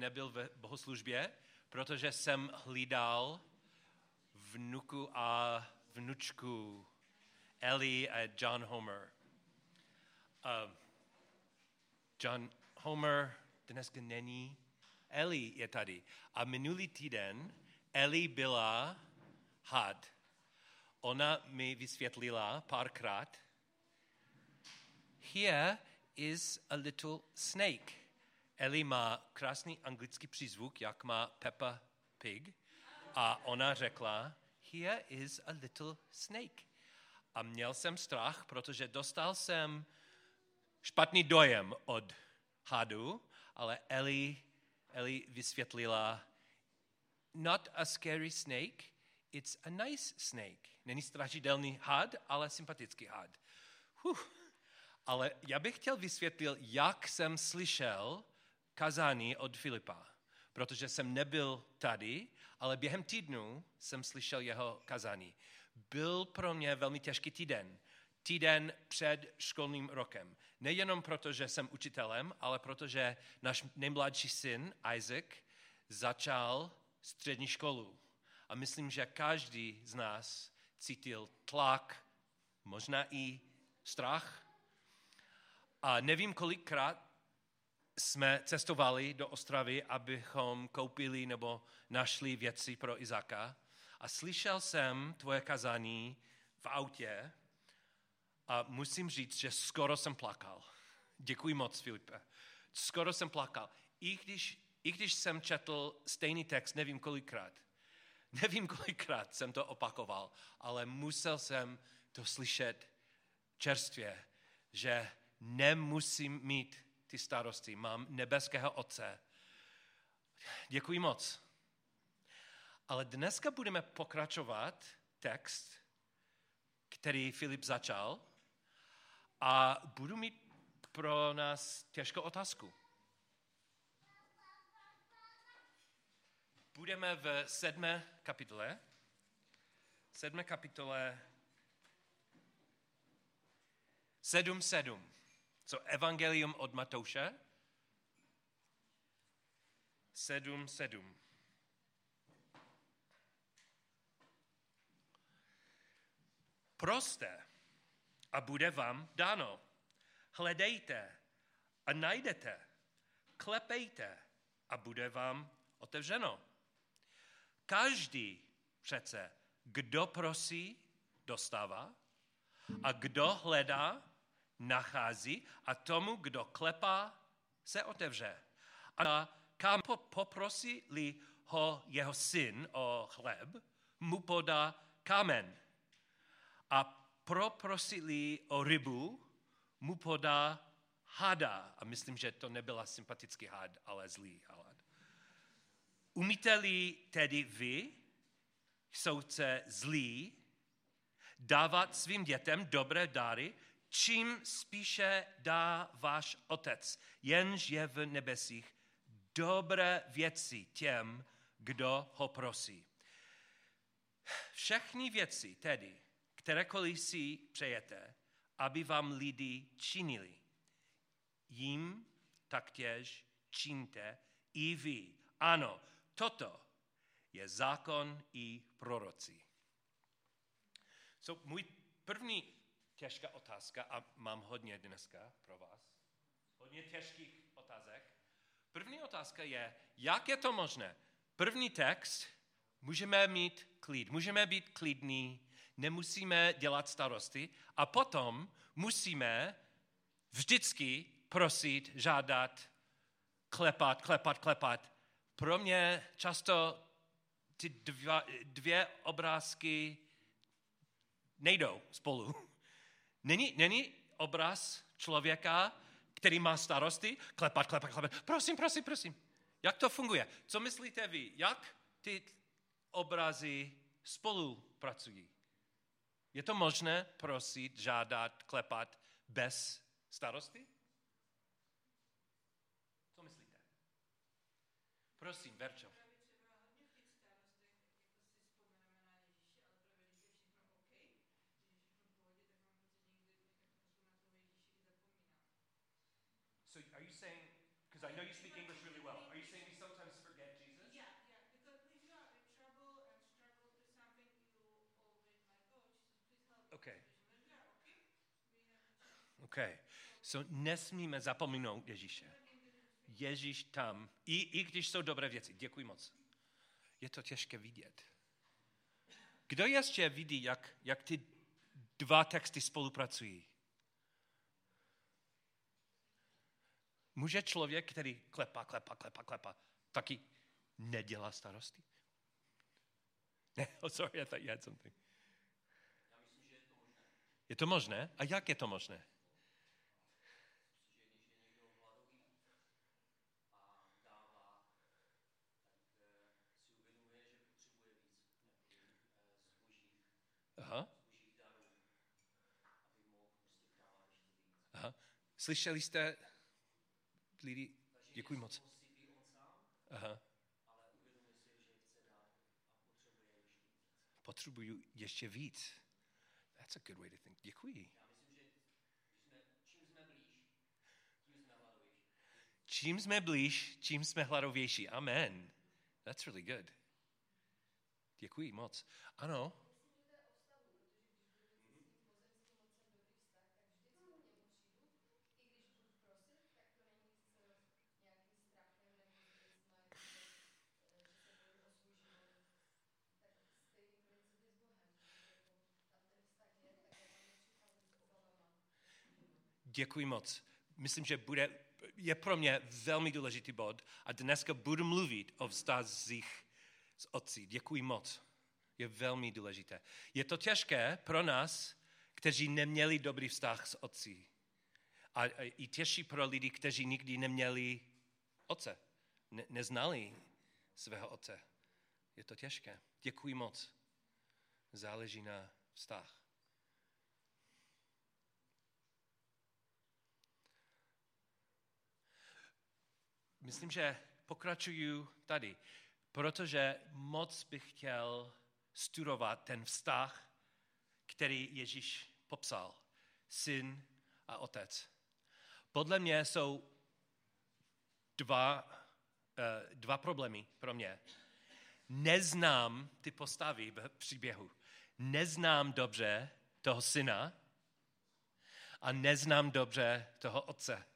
nebyl ve bohoslužbě, protože jsem hlídal vnuku a vnučku Ellie a John Homer. Uh, John Homer dneska není, Ellie je tady. A minulý týden Ellie byla had. Ona mi vysvětlila párkrát, here is a little snake. Ellie má krásný anglický přízvuk, jak má Peppa Pig. A ona řekla, here is a little snake. A měl jsem strach, protože dostal jsem špatný dojem od hadu, ale Ellie, Ellie vysvětlila, not a scary snake, it's a nice snake. Není strašidelný had, ale sympatický had. Huh. Ale já bych chtěl vysvětlit, jak jsem slyšel kazání od Filipa, protože jsem nebyl tady, ale během týdnu jsem slyšel jeho kazání. Byl pro mě velmi těžký týden. Týden před školním rokem. Nejenom proto, že jsem učitelem, ale protože náš nejmladší syn Isaac začal střední školu. A myslím, že každý z nás cítil tlak, možná i strach. A nevím, kolikrát jsme cestovali do Ostravy, abychom koupili nebo našli věci pro Izáka. A slyšel jsem tvoje kazání v autě a musím říct, že skoro jsem plakal. Děkuji moc, Filipe. Skoro jsem plakal. I když, I když jsem četl stejný text, nevím kolikrát. Nevím kolikrát jsem to opakoval, ale musel jsem to slyšet čerstvě, že nemusím mít ty starosti. Mám nebeského Otce. Děkuji moc. Ale dneska budeme pokračovat text, který Filip začal a budu mít pro nás těžkou otázku. Budeme v sedmé kapitole. Sedmé kapitole 7.7. Co Evangelium od Matouše? 7.7. Proste a bude vám dáno. Hledejte a najdete. Klepejte a bude vám otevřeno. Každý přece, kdo prosí, dostává a kdo hledá, nachází a tomu, kdo klepá, se otevře. A kam poprosí-li ho jeho syn o chleb, mu podá kámen. A poprosí-li o rybu, mu podá hada. A myslím, že to nebyla sympatický had, ale zlý had. Umíte-li tedy vy, souce zlí, dávat svým dětem dobré dary, čím spíše dá váš otec, jenž je v nebesích, dobré věci těm, kdo ho prosí. Všechny věci tedy, kterékoliv si přejete, aby vám lidi činili, jim taktěž čiňte i vy. Ano, toto je zákon i proroci. So, můj první těžká otázka a mám hodně dneska pro vás. Hodně těžkých otázek. První otázka je, jak je to možné? První text, můžeme mít klid, můžeme být klidní, nemusíme dělat starosti a potom musíme vždycky prosit, žádat, klepat, klepat, klepat. Pro mě často ty dva, dvě obrázky nejdou spolu. Není, není obraz člověka, který má starosti, klepat, klepat, klepat. Prosím, prosím, prosím. Jak to funguje? Co myslíte vy? Jak ty obrazy spolupracují? Je to možné prosit, žádat, klepat bez starosti? Co myslíte? Prosím, Verčo. Okay. Okay. So nesmíme zapomenout Ježíše. Ježíš tam, i, i když jsou dobré věci. Děkuji moc. Je to těžké vidět. Kdo ještě vidí, jak, jak ty dva texty spolupracují? Může člověk, který klepá, klepá, klepá, klepá, taky nedělá starosti? Ne, oh, sorry, I thought you had something. Je to možné? A jak je to možné? Aha. Aha. Slyšeli jste lidi? Děkuji moc. Aha. Potřebuju ještě víc. That's a good way to think. Děkuji. Čím jsme blíž, čím jsme hladovější. Amen. That's really good. Děkuji moc. Ano, Děkuji moc. Myslím, že bude, je pro mě velmi důležitý bod a dneska budu mluvit o vztazích s otci. Děkuji moc. Je velmi důležité. Je to těžké pro nás, kteří neměli dobrý vztah s otcí. A, a i těžší pro lidi, kteří nikdy neměli otce. Ne, neznali svého otce. Je to těžké. Děkuji moc. Záleží na vztah. Myslím, že pokračuju tady, protože moc bych chtěl studovat ten vztah, který Ježíš popsal. Syn a otec. Podle mě jsou dva, eh, dva problémy pro mě. Neznám ty postavy v příběhu. Neznám dobře toho syna a neznám dobře toho otce.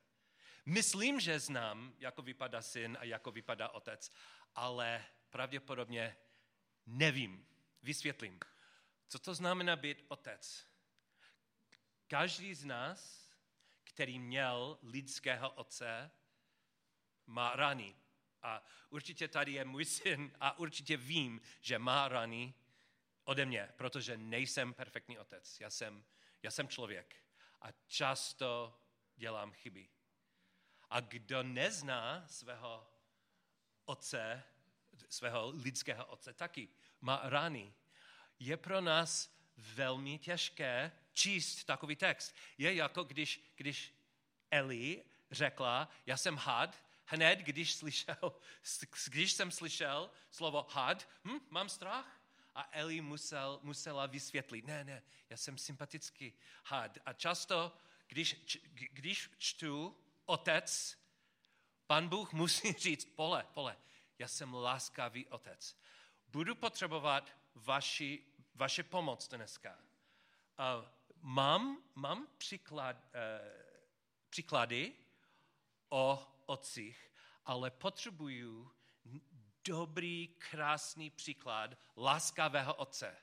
Myslím, že znám, jako vypadá syn a jako vypadá otec, ale pravděpodobně nevím. Vysvětlím. Co to znamená být otec? Každý z nás, který měl lidského otce, má rany. A určitě tady je můj syn a určitě vím, že má rany ode mě, protože nejsem perfektní otec. Já jsem, já jsem člověk a často dělám chyby. A kdo nezná svého otce, svého lidského otce, taky má rány. Je pro nás velmi těžké číst takový text. Je jako když, když Eli řekla, já jsem had, hned když, slyšel, když jsem slyšel slovo had, hm, mám strach. A Eli musel, musela vysvětlit, ne, ne, já jsem sympatický had. A často, když, když čtu otec, pan Bůh musí říct, pole, pole, já jsem láskavý otec. Budu potřebovat vaši, vaše pomoc dneska. Uh, mám, mám příklad, uh, příklady o otcích, ale potřebuju dobrý, krásný příklad láskavého otce.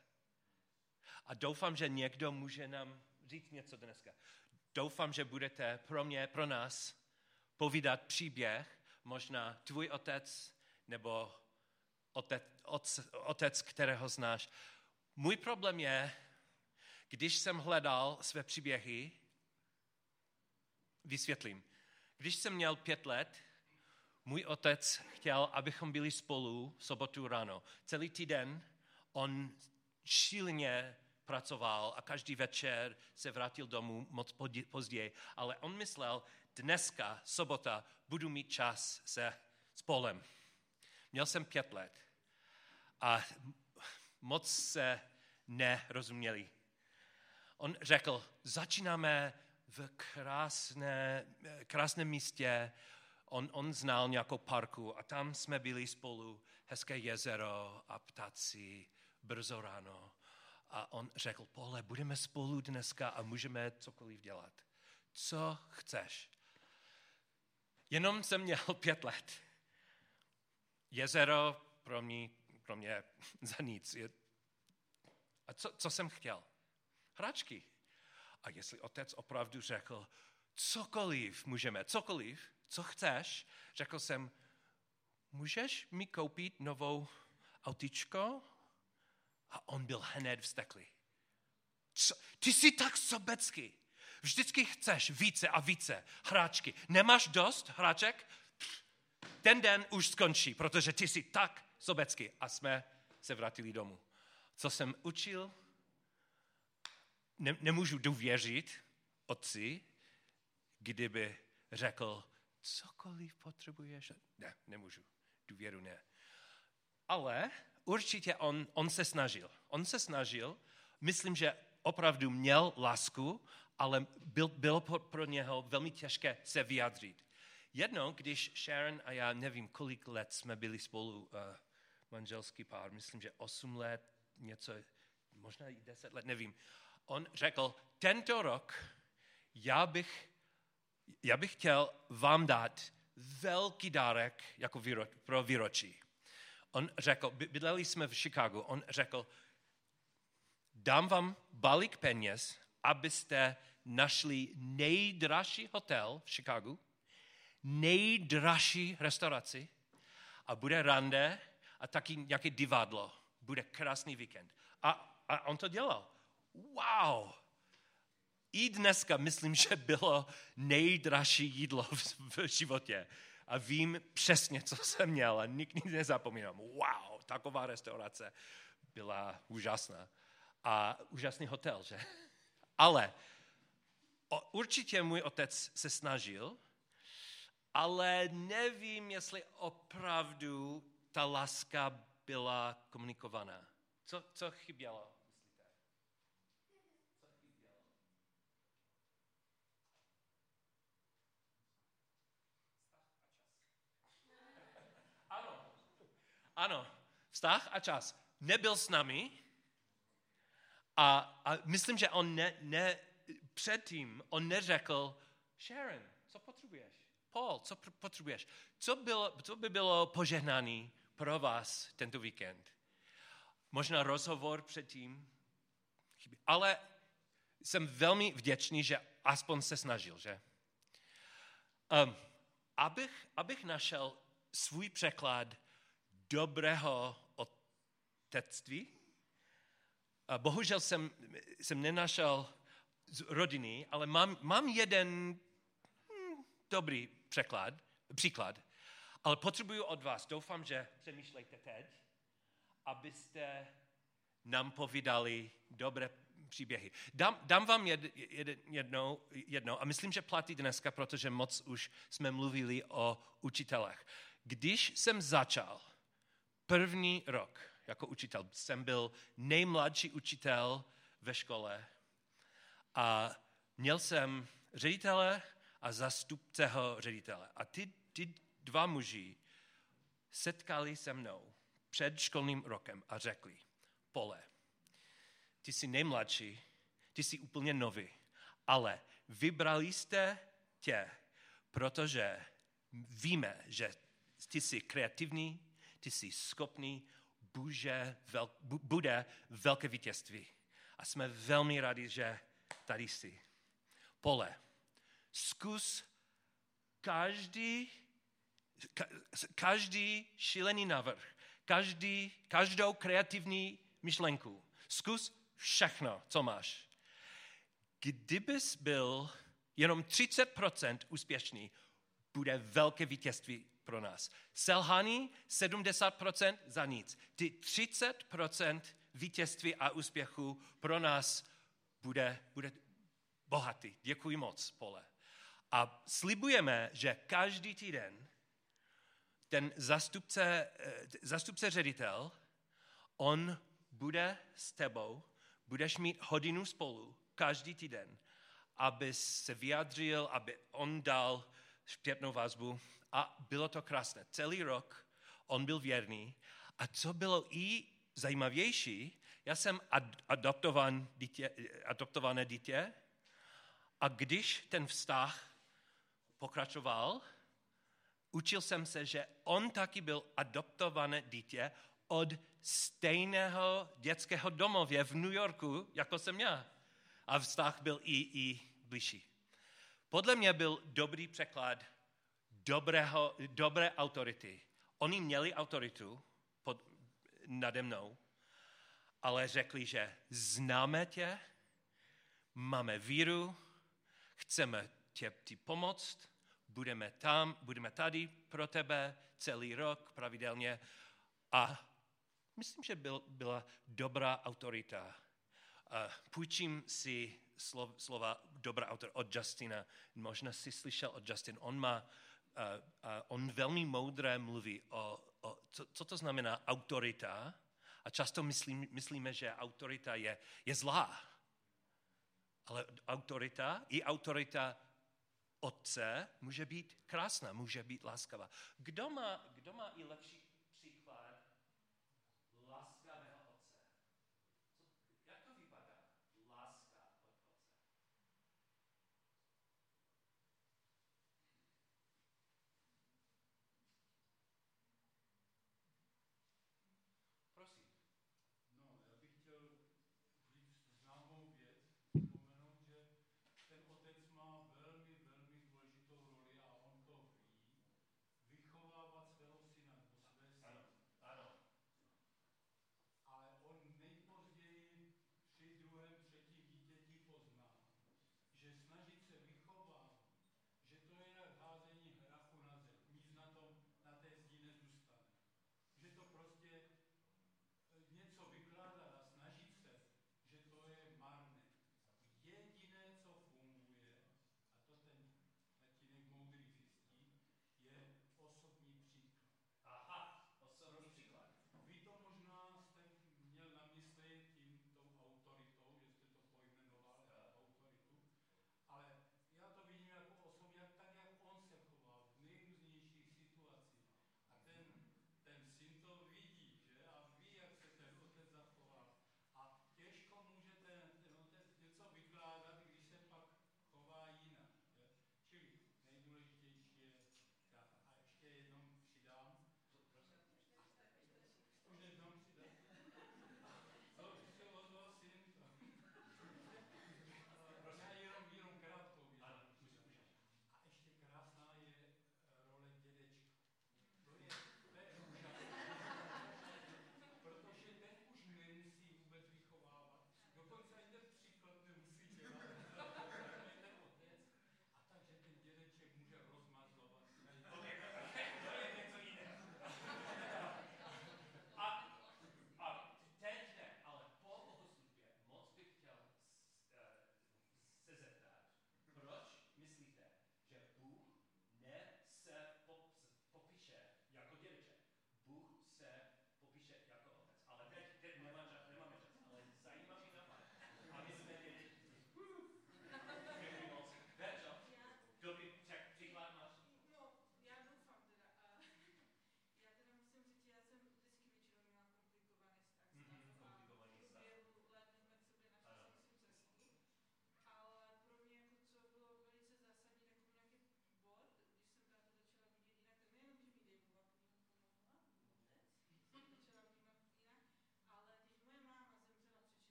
A doufám, že někdo může nám říct něco dneska. Doufám, že budete pro mě, pro nás povídat příběh, možná tvůj otec nebo otec, otec, kterého znáš. Můj problém je, když jsem hledal své příběhy, vysvětlím. Když jsem měl pět let, můj otec chtěl, abychom byli spolu sobotu ráno. Celý týden on šíleně pracoval a každý večer se vrátil domů moc později, ale on myslel, dneska, sobota, budu mít čas se spolem. Měl jsem pět let a moc se nerozuměli. On řekl, začínáme v krásné, krásném místě, on, on znal nějakou parku a tam jsme byli spolu, hezké jezero a ptaci, brzo ráno. A on řekl, Pole, budeme spolu dneska a můžeme cokoliv dělat. Co chceš? Jenom jsem měl pět let. Jezero pro mě, pro mě za nic. A co, co jsem chtěl? Hračky. A jestli otec opravdu řekl, cokoliv můžeme, cokoliv, co chceš, řekl jsem, můžeš mi koupit novou autičko? A on byl hned vsteklý. Co? Ty jsi tak sobecký. Vždycky chceš více a více hráčky. Nemáš dost hráček? Ten den už skončí, protože ty jsi tak sobecký. A jsme se vrátili domů. Co jsem učil? Ne, nemůžu důvěřit otci, kdyby řekl, cokoliv potřebuješ. Ne, nemůžu. Důvěru ne. Ale určitě on, on se snažil. On se snažil, myslím, že opravdu měl lásku, ale byl, bylo pro něho velmi těžké se vyjádřit. Jednou, když Sharon a já, nevím, kolik let jsme byli spolu, uh, manželský pár, myslím, že 8 let, něco, možná i 10 let, nevím. On řekl, tento rok já bych, já bych chtěl vám dát velký dárek jako výro, pro výročí. On řekl, bydleli jsme v Chicagu, on řekl, dám vám balík peněz, abyste našli nejdražší hotel v Chicagu, nejdražší restauraci a bude rande a taky nějaké divadlo. Bude krásný víkend. A, a on to dělal. Wow! I dneska myslím, že bylo nejdražší jídlo v, v životě. A vím přesně, co jsem měl a nikdy nezapomínám. Wow, taková restaurace byla úžasná. A úžasný hotel, že? Ale určitě můj otec se snažil, ale nevím, jestli opravdu ta láska byla komunikovaná. Co, co chybělo? Ano, vztah a čas. Nebyl s námi a, a myslím, že on ne, ne, předtím on neřekl, Sharon, co potřebuješ? Paul, co potřebuješ? Co, bylo, co by bylo požehnaný pro vás tento víkend? Možná rozhovor předtím, ale jsem velmi vděčný, že aspoň se snažil, že? Um, abych, abych našel svůj překlad dobrého otectví, bohužel jsem, jsem nenašel z rodiny, ale mám, mám jeden hm, dobrý překlad, příklad, ale potřebuju od vás, doufám, že přemýšlejte teď, abyste nám povídali dobré příběhy. Dám, dám vám jed, jed, jednou, jednou, a myslím, že platí dneska, protože moc už jsme mluvili o učitelech. Když jsem začal první rok jako učitel, jsem byl nejmladší učitel ve škole a měl jsem ředitele a zastupceho ředitele. A ty, ty dva muži setkali se mnou před školním rokem a řekli, Pole, ty jsi nejmladší, ty jsi úplně nový, ale vybrali jste tě, protože víme, že ty jsi kreativní, ty jsi schopný, bude, vel, bude velké vítězství. A jsme velmi rádi, že tady jsi. Pole, zkus každý, každý šílený návrh, každý, každou kreativní myšlenku. Zkus všechno, co máš. Kdybys byl jenom 30% úspěšný, bude velké vítězství pro nás. Selhání 70% za nic. Ty 30% vítězství a úspěchu pro nás bude, bude bohatý. Děkuji moc, Pole. A slibujeme, že každý týden ten zastupce, eh, zastupce ředitel, on bude s tebou, budeš mít hodinu spolu každý týden, aby se vyjadřil, aby on dal zpětnou vazbu a bylo to krásné. Celý rok on byl věrný a co bylo i zajímavější, já jsem ad- adoptovan dítě, adoptované dítě a když ten vztah pokračoval, učil jsem se, že on taky byl adoptované dítě od stejného dětského domově v New Yorku, jako jsem já. A vztah byl i, i blížší. Podle mě byl dobrý překlad dobrého, dobré autority. Oni měli autoritu pod, nade mnou, ale řekli, že známe tě, máme víru, chceme tě ti pomoct, budeme tam, budeme tady pro tebe celý rok pravidelně a myslím, že byl, byla dobrá autorita. Půjčím si slov, slova dobrá autor od Justina. Možná si slyšel od Justin. On má, on velmi moudré mluví o, o co, co to znamená autorita. A často myslí, myslíme, že autorita je, je zlá. Ale autorita, i autorita otce může být krásná, může být láskavá. Kdo má, kdo má i lepší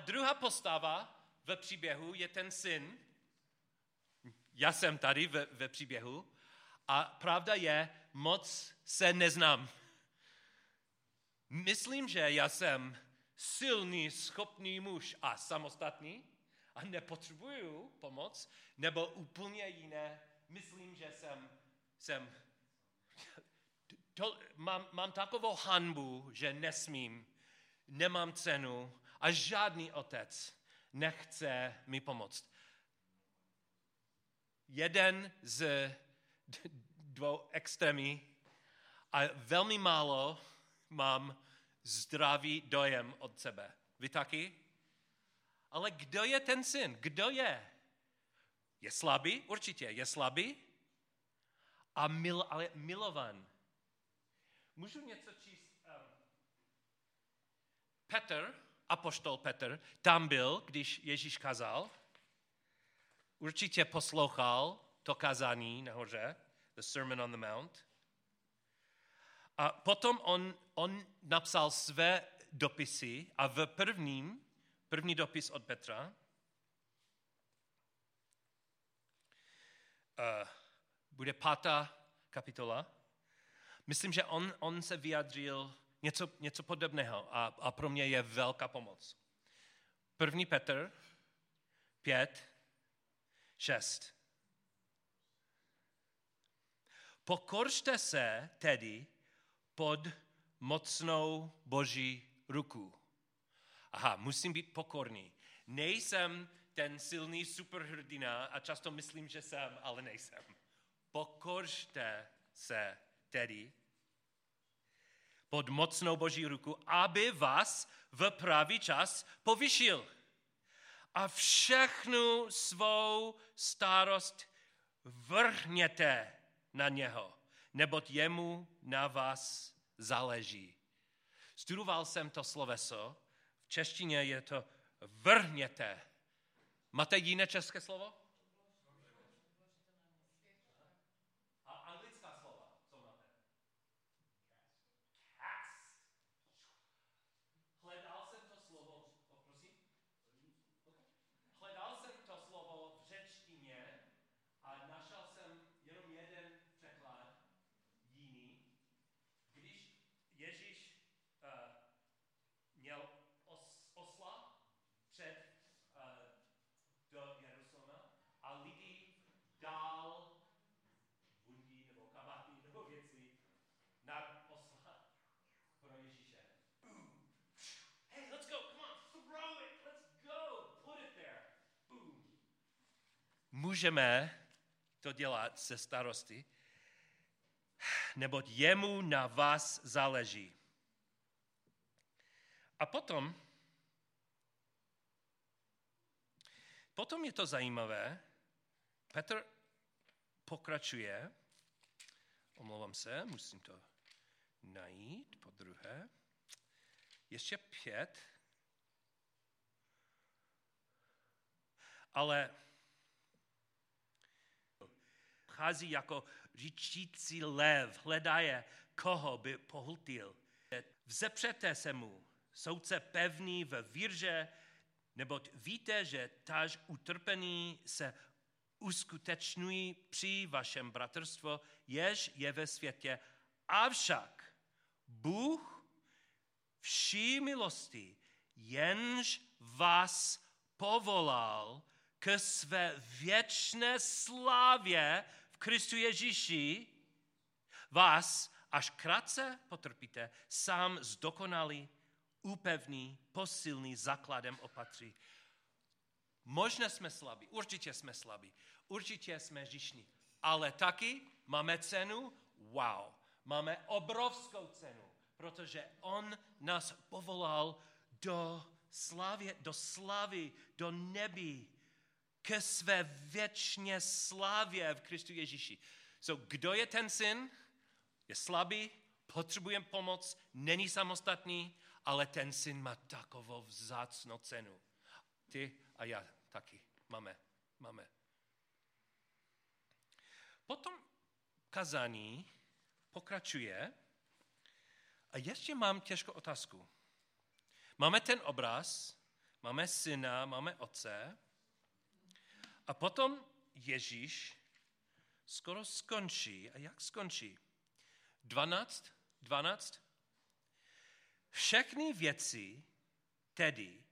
druhá postava ve příběhu je ten syn. Já jsem tady ve, ve příběhu. A pravda je, moc se neznám. Myslím, že já jsem silný, schopný muž a samostatný a nepotřebuju pomoc, nebo úplně jiné. Myslím, že jsem, jsem to, mám, mám takovou hanbu, že nesmím, nemám cenu a žádný otec nechce mi pomoct. Jeden z dvou extrémí a velmi málo mám zdravý dojem od sebe. Vy taky? Ale kdo je ten syn? Kdo je? Je slabý? Určitě. Je slabý? A mil, ale milovan. Můžu něco číst? Um, Petr, apoštol Petr, tam byl, když Ježíš kazal. Určitě poslouchal to kazání nahoře, the Sermon on the Mount. A potom on, on napsal své dopisy a v prvním, první dopis od Petra, uh, bude pátá kapitola. Myslím, že on, on se vyjadřil něco, něco podobného a, a pro mě je velká pomoc. První Petr, pět, šest. Pokoržte se tedy pod mocnou boží ruku. Aha, musím být pokorný. Nejsem ten silný superhrdina a často myslím, že jsem, ale nejsem. Pokoržte se tedy pod mocnou boží ruku, aby vás v pravý čas povyšil. A všechnu svou starost vrhněte na něho, neboť jemu na vás záleží. Studoval jsem to sloveso, v češtině je to vrhněte. Máte jiné české slovo? A anglická slova, co máte? Cast. Hledal jsem to slovo, prosím? Hledal jsem to slovo v řečtině a našel jsem jenom jeden překlad, jiný. Když Ježíš uh, měl os, osla před uh, do Jeruzaléma a lidi dál bundí nebo kabáty nebo věci na osla pro Ježíše. Boom. Hey, let's go, come on, throw it, let's go, put it there. Boom. Můžeme to dělat se starosti, neboť jemu na vás záleží. A potom, potom je to zajímavé, Petr pokračuje, omlouvám se, musím to najít po druhé, ještě pět, ale chází jako říčící lev, hledaje, koho by pohltil. Vzepřete se mu, soudce pevný ve vírže, neboť víte, že taž utrpení se uskutečňují při vašem bratrstvo, jež je ve světě. Avšak Bůh vší milosti, jenž vás povolal k své věčné slávě Kristu Ježíši, vás, až krátce potrpíte, sám zdokonalý, upevný, posilný základem opatří. Možná jsme slabí, určitě jsme slabí, určitě jsme žišní, ale taky máme cenu, wow, máme obrovskou cenu, protože on nás povolal do slávy, do slávy, do nebí, ke své věčně slávě v Kristu Ježíši. So, kdo je ten syn? Je slabý, potřebuje pomoc, není samostatný, ale ten syn má takovou vzácnou cenu. Ty a já taky máme, máme. Potom kazání pokračuje a ještě mám těžkou otázku. Máme ten obraz, máme syna, máme otce, a potom Ježíš skoro skončí. A jak skončí? 12, 12. Všechny věci, tedy,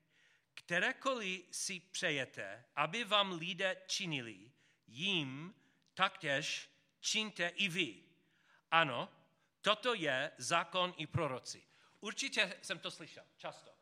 kterékoliv si přejete, aby vám lidé činili, jim taktěž činte i vy. Ano, toto je zákon i proroci. Určitě jsem to slyšel, často.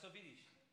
sobre isto.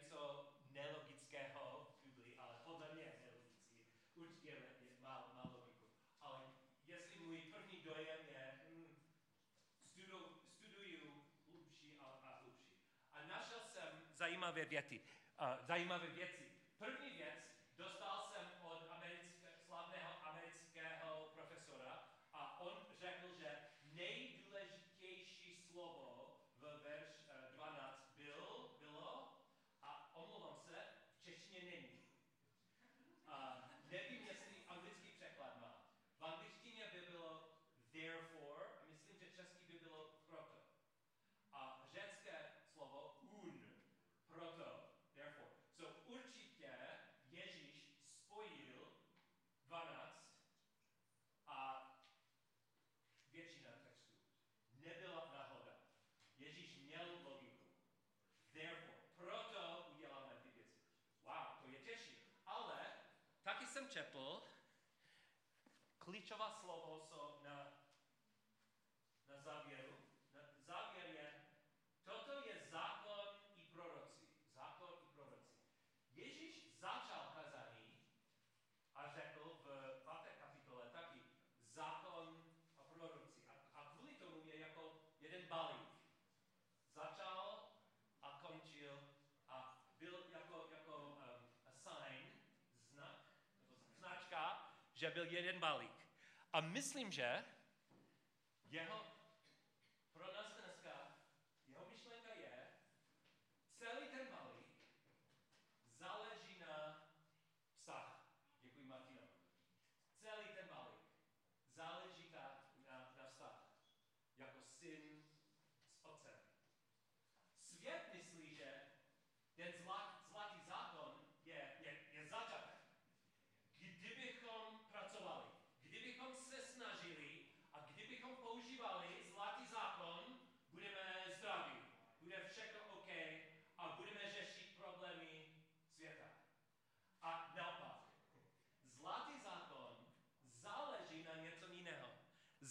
něco nelogického v Biblii, ale podle mě je nelogický. Určitě má, má logiku. Ale jestli můj první dojem je, hmm, studu, studuju hlubší a, a hlubší. A našel jsem zajímavé věty. Uh, zajímavé věci. První věc četl, klíčová slovo jsou na že byl jeden balík. A myslím, že jeho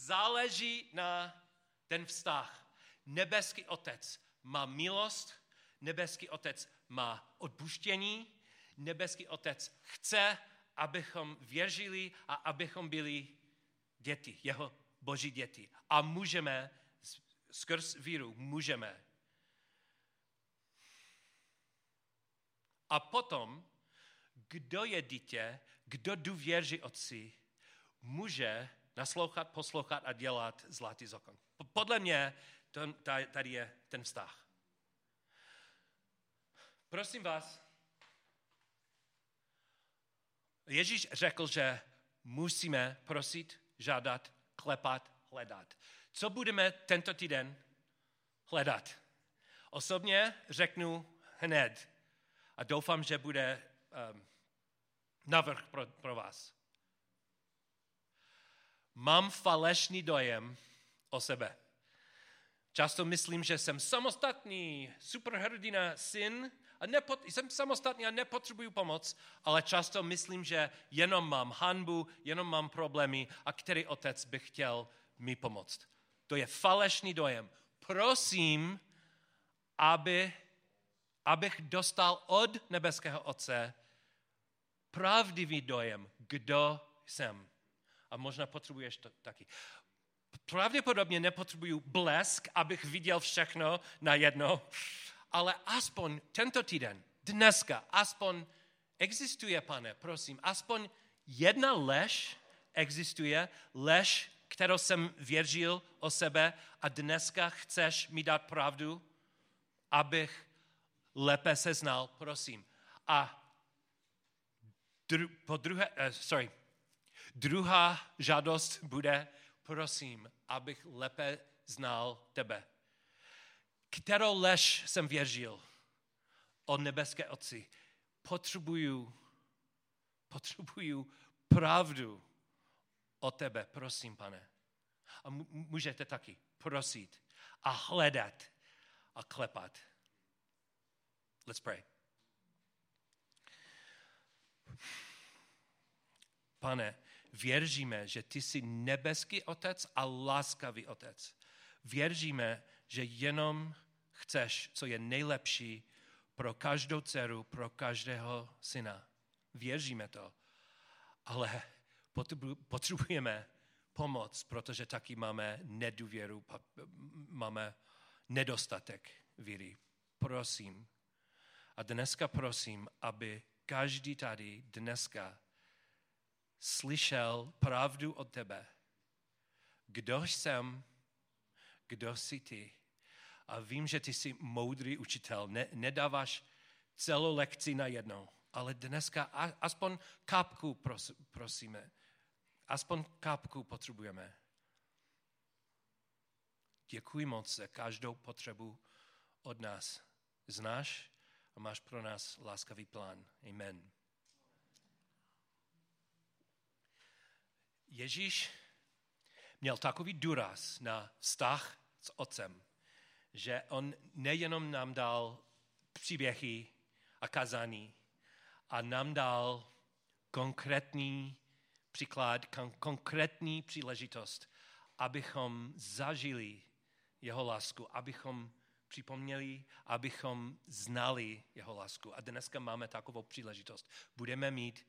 záleží na ten vztah. Nebeský otec má milost, nebeský otec má odpuštění, nebeský otec chce, abychom věřili a abychom byli děti, jeho boží děti. A můžeme, skrz víru, můžeme. A potom, kdo je dítě, kdo důvěří otci, může naslouchat, poslouchat a dělat zlatý zákon. Podle mě to, tady je ten vztah. Prosím vás, Ježíš řekl, že musíme prosit, žádat, klepat, hledat. Co budeme tento týden hledat? Osobně řeknu hned a doufám, že bude um, navrh pro, pro vás. Mám falešný dojem o sebe. Často myslím, že jsem samostatný superhrdina syn a nepot, jsem samostatný a nepotřebuju pomoc, ale často myslím, že jenom mám hanbu, jenom mám problémy a který otec by chtěl mi pomoct. To je falešný dojem. Prosím, aby, abych dostal od nebeského otce pravdivý dojem, kdo jsem. A možná potřebuješ to taky. Pravděpodobně nepotřebuju blesk, abych viděl všechno najednou, ale aspoň tento týden, dneska, aspoň existuje, pane, prosím, aspoň jedna lež existuje, lež, kterou jsem věřil o sebe a dneska chceš mi dát pravdu, abych lépe se znal, prosím. A dru, po druhé, uh, sorry, druhá žádost bude, prosím, abych lépe znal tebe kterou lež jsem věřil o nebeské Otci. Potřebuju, potřebuju pravdu o tebe, prosím, pane. A můžete taky prosit a hledat a klepat. Let's pray. Pane, věříme, že ty jsi nebeský otec a láskavý otec. Věříme, že jenom chceš, co je nejlepší pro každou dceru, pro každého syna. Věříme to. Ale potřebujeme pomoc, protože taky máme nedůvěru, máme nedostatek víry. Prosím. A dneska prosím, aby každý tady dneska slyšel pravdu od tebe. Kdo jsem, kdo jsi ty a vím, že ty jsi moudrý učitel. Ne, nedáváš celou lekci na jednou, ale dneska aspoň kapku pros, prosíme. Aspoň kapku potřebujeme. Děkuji moc za každou potřebu od nás. Znáš a máš pro nás láskavý plán. Amen. Ježíš měl takový důraz na vztah s otcem že on nejenom nám dal příběhy a kazání, a nám dal konkrétní příklad, kon- konkrétní příležitost, abychom zažili jeho lásku, abychom připomněli, abychom znali jeho lásku. A dneska máme takovou příležitost. Budeme mít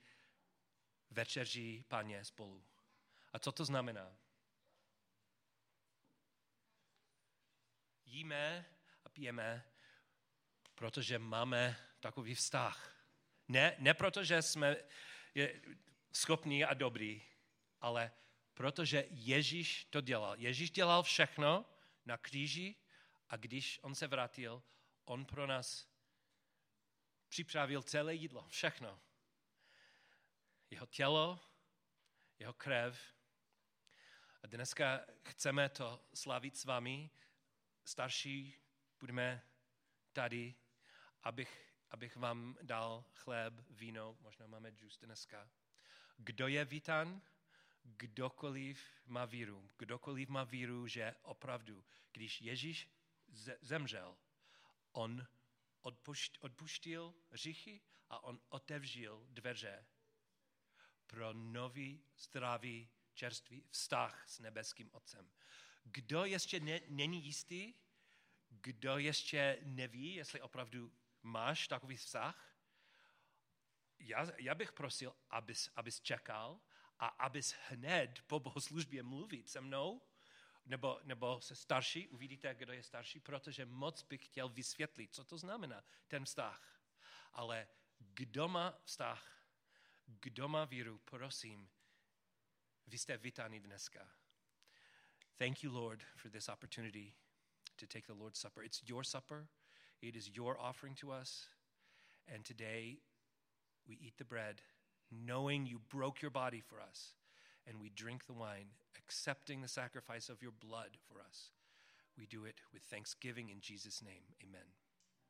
večeři paně spolu. A co to znamená? jíme a pijeme, protože máme takový vztah. Ne, ne protože jsme schopní a dobrý, ale protože Ježíš to dělal. Ježíš dělal všechno na kříži a když on se vrátil, on pro nás připravil celé jídlo, všechno. Jeho tělo, jeho krev. A dneska chceme to slavit s vámi, starší budeme tady, abych, abych vám dal chléb, víno, možná máme džus dneska. Kdo je vítan? Kdokoliv má víru. Kdokoliv má víru, že opravdu, když Ježíš zemřel, on odpuštil říchy a on otevřel dveře pro nový zdravý čerstvý vztah s nebeským Otcem. Kdo ještě ne, není jistý, kdo ještě neví, jestli opravdu máš takový vztah, já, já bych prosil, abys, abys čekal a abys hned po bohoslužbě mluvit se mnou, nebo, nebo se starší, uvidíte, kdo je starší, protože moc bych chtěl vysvětlit, co to znamená, ten vztah. Ale kdo má vztah, kdo má víru, prosím, vy jste vítáni dneska. Thank you, Lord, for this opportunity to take the Lord's Supper. It's your supper, it is your offering to us. And today we eat the bread, knowing you broke your body for us, and we drink the wine, accepting the sacrifice of your blood for us. We do it with thanksgiving in Jesus' name. Amen.